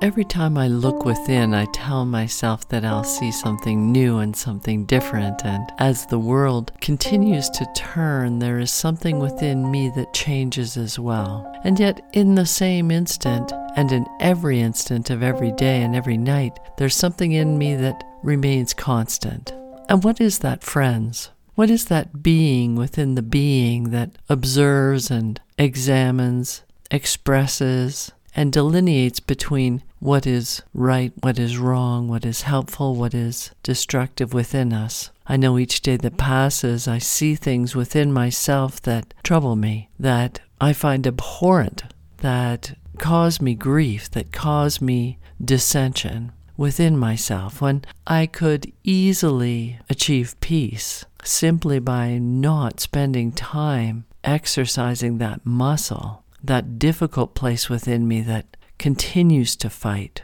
Every time I look within, I tell myself that I'll see something new and something different. And as the world continues to turn, there is something within me that changes as well. And yet, in the same instant, and in every instant of every day and every night, there's something in me that remains constant. And what is that, friends? What is that being within the being that observes and examines, expresses, and delineates between what is right, what is wrong, what is helpful, what is destructive within us. I know each day that passes, I see things within myself that trouble me, that I find abhorrent, that cause me grief, that cause me dissension within myself, when I could easily achieve peace simply by not spending time exercising that muscle that difficult place within me that continues to fight.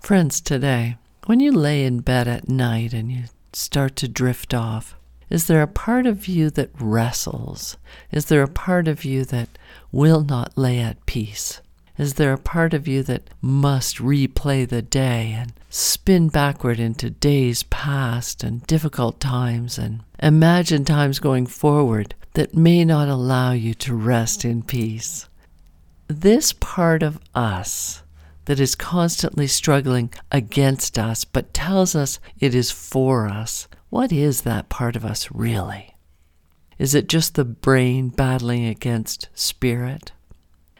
Friends, today, when you lay in bed at night and you start to drift off, is there a part of you that wrestles? Is there a part of you that will not lay at peace? Is there a part of you that must replay the day and spin backward into days past and difficult times and imagine times going forward that may not allow you to rest in peace? This part of us that is constantly struggling against us but tells us it is for us, what is that part of us really? Is it just the brain battling against spirit?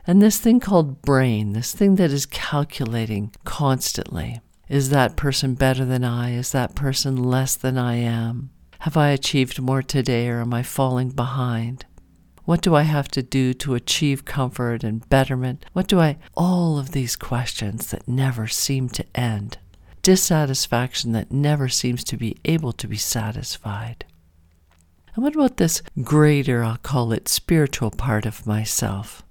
And this thing called brain, this thing that is calculating constantly, is that person better than I? Is that person less than I am? Have I achieved more today or am I falling behind? What do I have to do to achieve comfort and betterment? What do I, all of these questions that never seem to end, dissatisfaction that never seems to be able to be satisfied. And what about this greater, I'll call it spiritual part of myself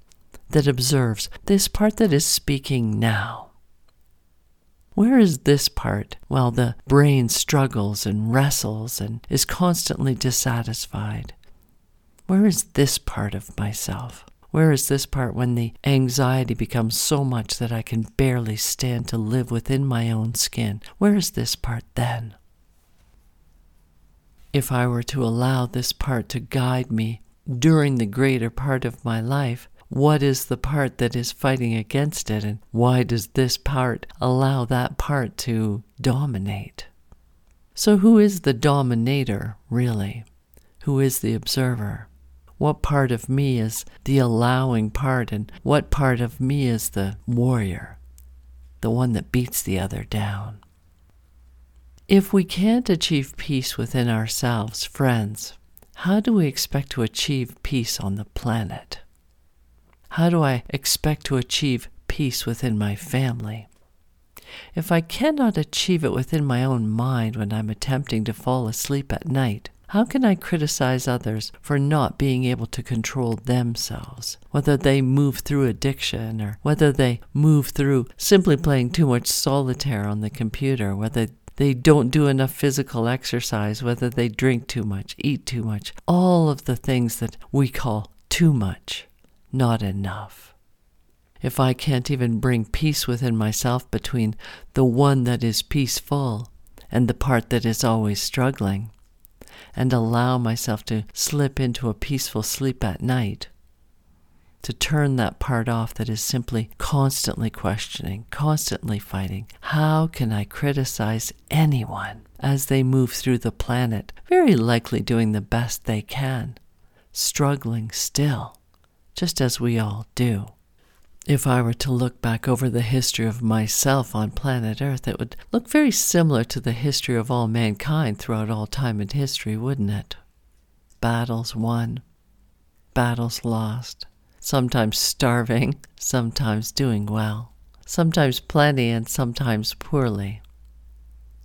that observes, this part that is speaking now? Where is this part while the brain struggles and wrestles and is constantly dissatisfied? Where is this part of myself? Where is this part when the anxiety becomes so much that I can barely stand to live within my own skin? Where is this part then? If I were to allow this part to guide me during the greater part of my life, what is the part that is fighting against it, and why does this part allow that part to dominate? So, who is the dominator, really? Who is the observer? What part of me is the allowing part, and what part of me is the warrior, the one that beats the other down? If we can't achieve peace within ourselves, friends, how do we expect to achieve peace on the planet? How do I expect to achieve peace within my family? If I cannot achieve it within my own mind when I'm attempting to fall asleep at night, how can I criticize others for not being able to control themselves? Whether they move through addiction or whether they move through simply playing too much solitaire on the computer, whether they don't do enough physical exercise, whether they drink too much, eat too much, all of the things that we call too much, not enough. If I can't even bring peace within myself between the one that is peaceful and the part that is always struggling, and allow myself to slip into a peaceful sleep at night. To turn that part off that is simply constantly questioning, constantly fighting. How can I criticize anyone as they move through the planet, very likely doing the best they can, struggling still, just as we all do? If I were to look back over the history of myself on planet Earth, it would look very similar to the history of all mankind throughout all time and history, wouldn't it? Battles won, battles lost, sometimes starving, sometimes doing well, sometimes plenty and sometimes poorly.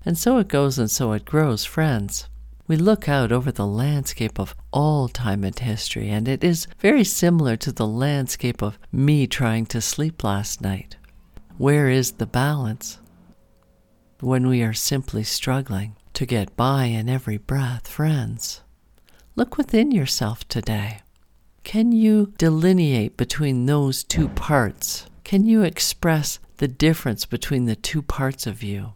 And so it goes and so it grows, friends. We look out over the landscape of all time and history, and it is very similar to the landscape of me trying to sleep last night. Where is the balance? When we are simply struggling to get by in every breath, friends, look within yourself today. Can you delineate between those two parts can you express the difference between the two parts of you?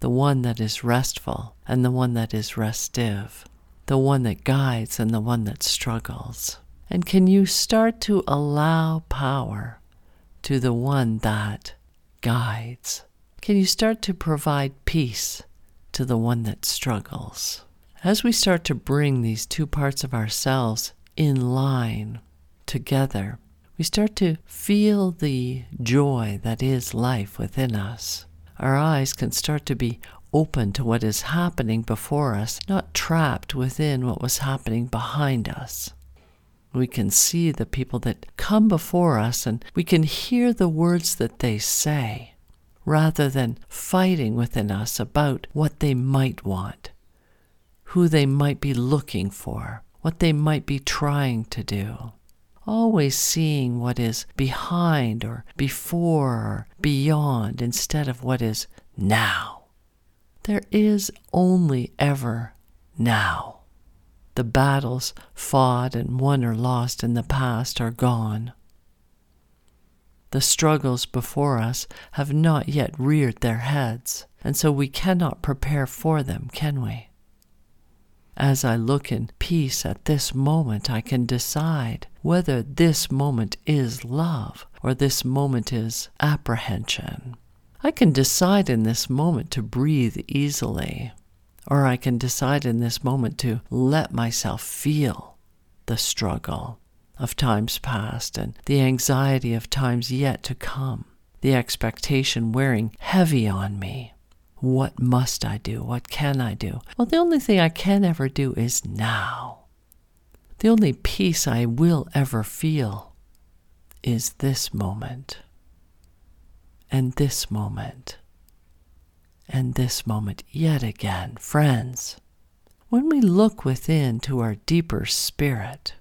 The one that is restful and the one that is restive, the one that guides and the one that struggles. And can you start to allow power to the one that guides? Can you start to provide peace to the one that struggles? As we start to bring these two parts of ourselves in line together, we start to feel the joy that is life within us. Our eyes can start to be open to what is happening before us, not trapped within what was happening behind us. We can see the people that come before us and we can hear the words that they say rather than fighting within us about what they might want, who they might be looking for, what they might be trying to do. Always seeing what is behind or before or beyond instead of what is now. There is only ever now. The battles fought and won or lost in the past are gone. The struggles before us have not yet reared their heads, and so we cannot prepare for them, can we? As I look in peace at this moment, I can decide whether this moment is love or this moment is apprehension. I can decide in this moment to breathe easily or I can decide in this moment to let myself feel the struggle of times past and the anxiety of times yet to come, the expectation wearing heavy on me. What must I do? What can I do? Well, the only thing I can ever do is now. The only peace I will ever feel is this moment and this moment and this moment yet again, friends. When we look within to our deeper spirit,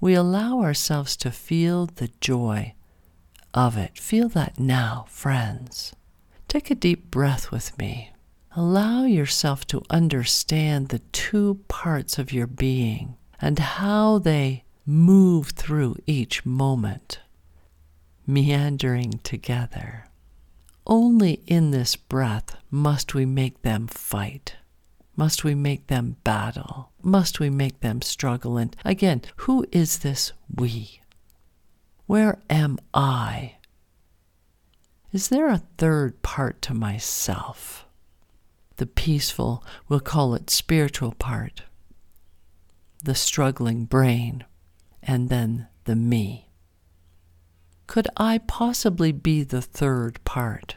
we allow ourselves to feel the joy of it. Feel that now, friends. Take a deep breath with me. Allow yourself to understand the two parts of your being and how they move through each moment, meandering together. Only in this breath must we make them fight. Must we make them battle? Must we make them struggle? And again, who is this we? Where am I? Is there a third part to myself? The peaceful, we'll call it spiritual part, the struggling brain, and then the me. Could I possibly be the third part?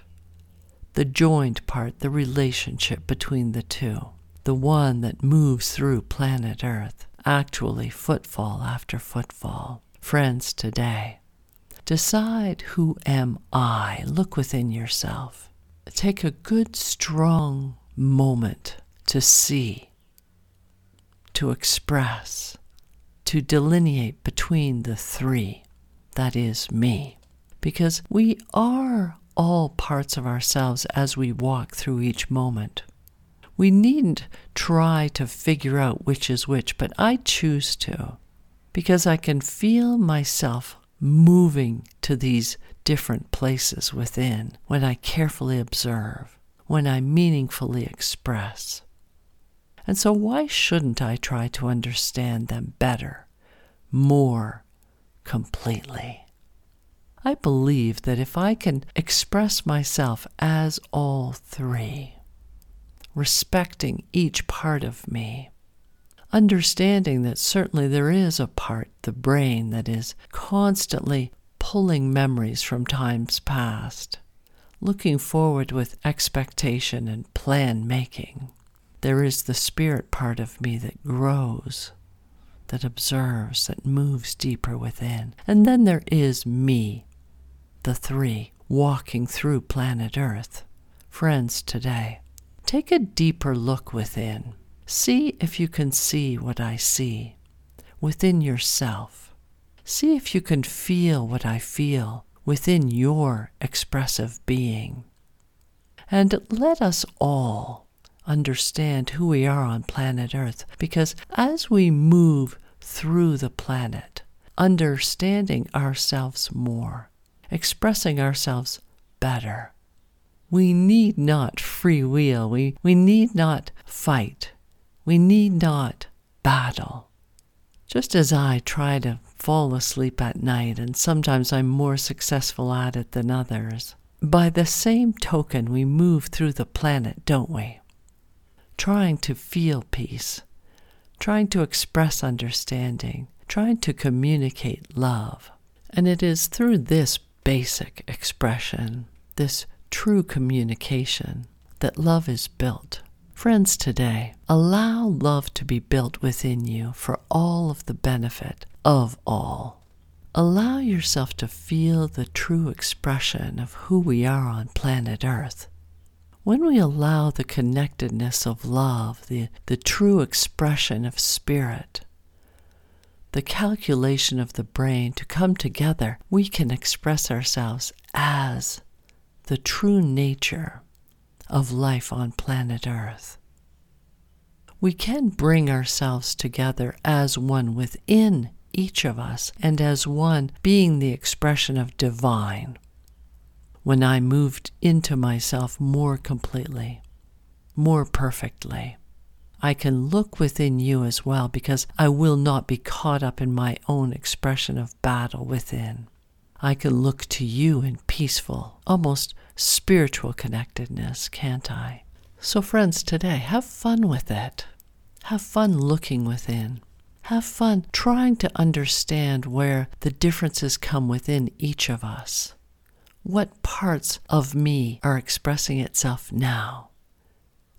the joined part, the relationship between the two, the one that moves through planet Earth, actually footfall after footfall. Friends, today, decide who am I? Look within yourself. Take a good, strong moment to see, to express, to delineate between the three. That is me. Because we are all parts of ourselves as we walk through each moment. We needn't try to figure out which is which, but I choose to because I can feel myself moving to these different places within when I carefully observe, when I meaningfully express. And so, why shouldn't I try to understand them better, more completely? I believe that if I can express myself as all three, respecting each part of me, understanding that certainly there is a part, the brain, that is constantly pulling memories from times past, looking forward with expectation and plan making. There is the spirit part of me that grows, that observes, that moves deeper within. And then there is me, the three walking through planet Earth, friends today. Take a deeper look within. See if you can see what I see within yourself. See if you can feel what I feel within your expressive being. And let us all understand who we are on planet Earth because as we move through the planet, understanding ourselves more, expressing ourselves better. We need not freewheel. We, we need not fight. We need not battle. Just as I try to fall asleep at night, and sometimes I'm more successful at it than others, by the same token, we move through the planet, don't we? Trying to feel peace, trying to express understanding, trying to communicate love. And it is through this basic expression, this true communication, that love is built. Friends, today, allow love to be built within you for all of the benefit of all. Allow yourself to feel the true expression of who we are on planet Earth. When we allow the connectedness of love, the, the true expression of spirit, the calculation of the brain to come together, we can express ourselves as the true nature of life on planet Earth. We can bring ourselves together as one within each of us and as one being the expression of divine. When I moved into myself more completely, more perfectly, I can look within you as well because I will not be caught up in my own expression of battle within. I can look to you in peaceful, almost spiritual connectedness, can't I? So, friends, today, have fun with it. Have fun looking within. Have fun trying to understand where the differences come within each of us. What parts of me are expressing itself now?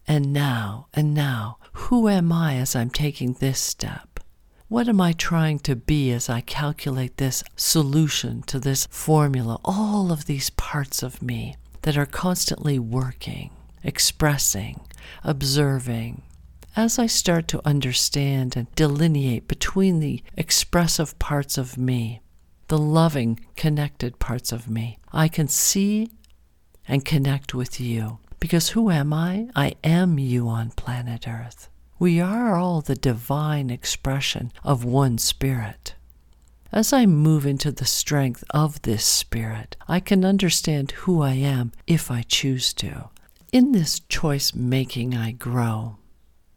And now, and now, who am I as I'm taking this step? What am I trying to be as I calculate this solution to this formula? All of these parts of me that are constantly working, expressing, observing. As I start to understand and delineate between the expressive parts of me, the loving, connected parts of me, I can see and connect with you. Because who am I? I am you on planet Earth. We are all the divine expression of one spirit. As I move into the strength of this spirit, I can understand who I am if I choose to. In this choice making, I grow.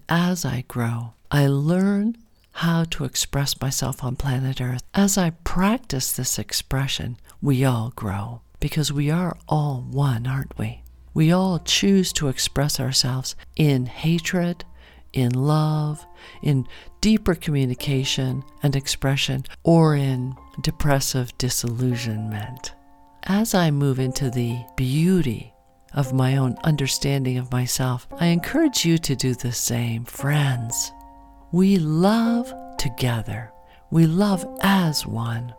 As I grow, I learn how to express myself on planet Earth. As I practice this expression, we all grow because we are all one, aren't we? We all choose to express ourselves in hatred, in love, in deeper communication and expression, or in depressive disillusionment. As I move into the beauty of my own understanding of myself, I encourage you to do the same, friends. We love together. We love as one.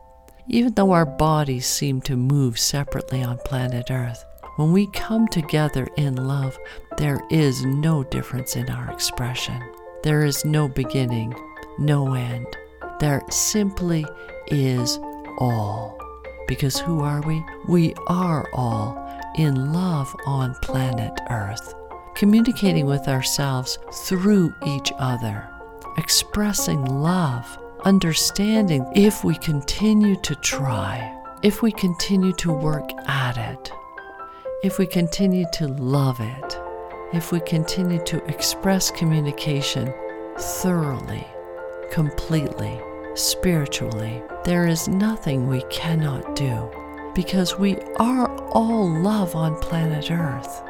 Even though our bodies seem to move separately on planet Earth, when we come together in love, there is no difference in our expression. There is no beginning, no end. There simply is all. Because who are we? We are all in love on planet Earth, communicating with ourselves through each other, expressing love, understanding if we continue to try, if we continue to work at it if we continue to love it, if we continue to express communication thoroughly, completely, spiritually, there is nothing we cannot do because we are all love on planet Earth.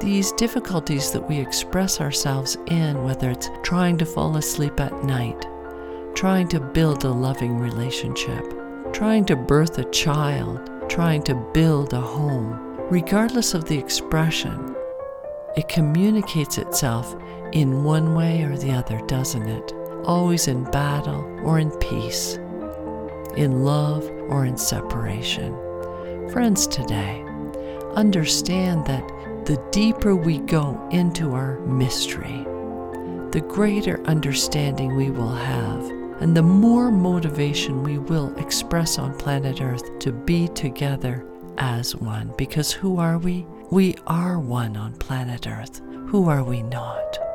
These difficulties that we express ourselves in, whether it's trying to fall asleep at night, trying to build a loving relationship, trying to birth a child, trying to build a home, Regardless of the expression, it communicates itself in one way or the other, doesn't it? Always in battle or in peace, in love or in separation. Friends, today, understand that the deeper we go into our mystery, the greater understanding we will have, and the more motivation we will express on planet Earth to be together as one. Because who are we? We are one on planet Earth. Who are we not?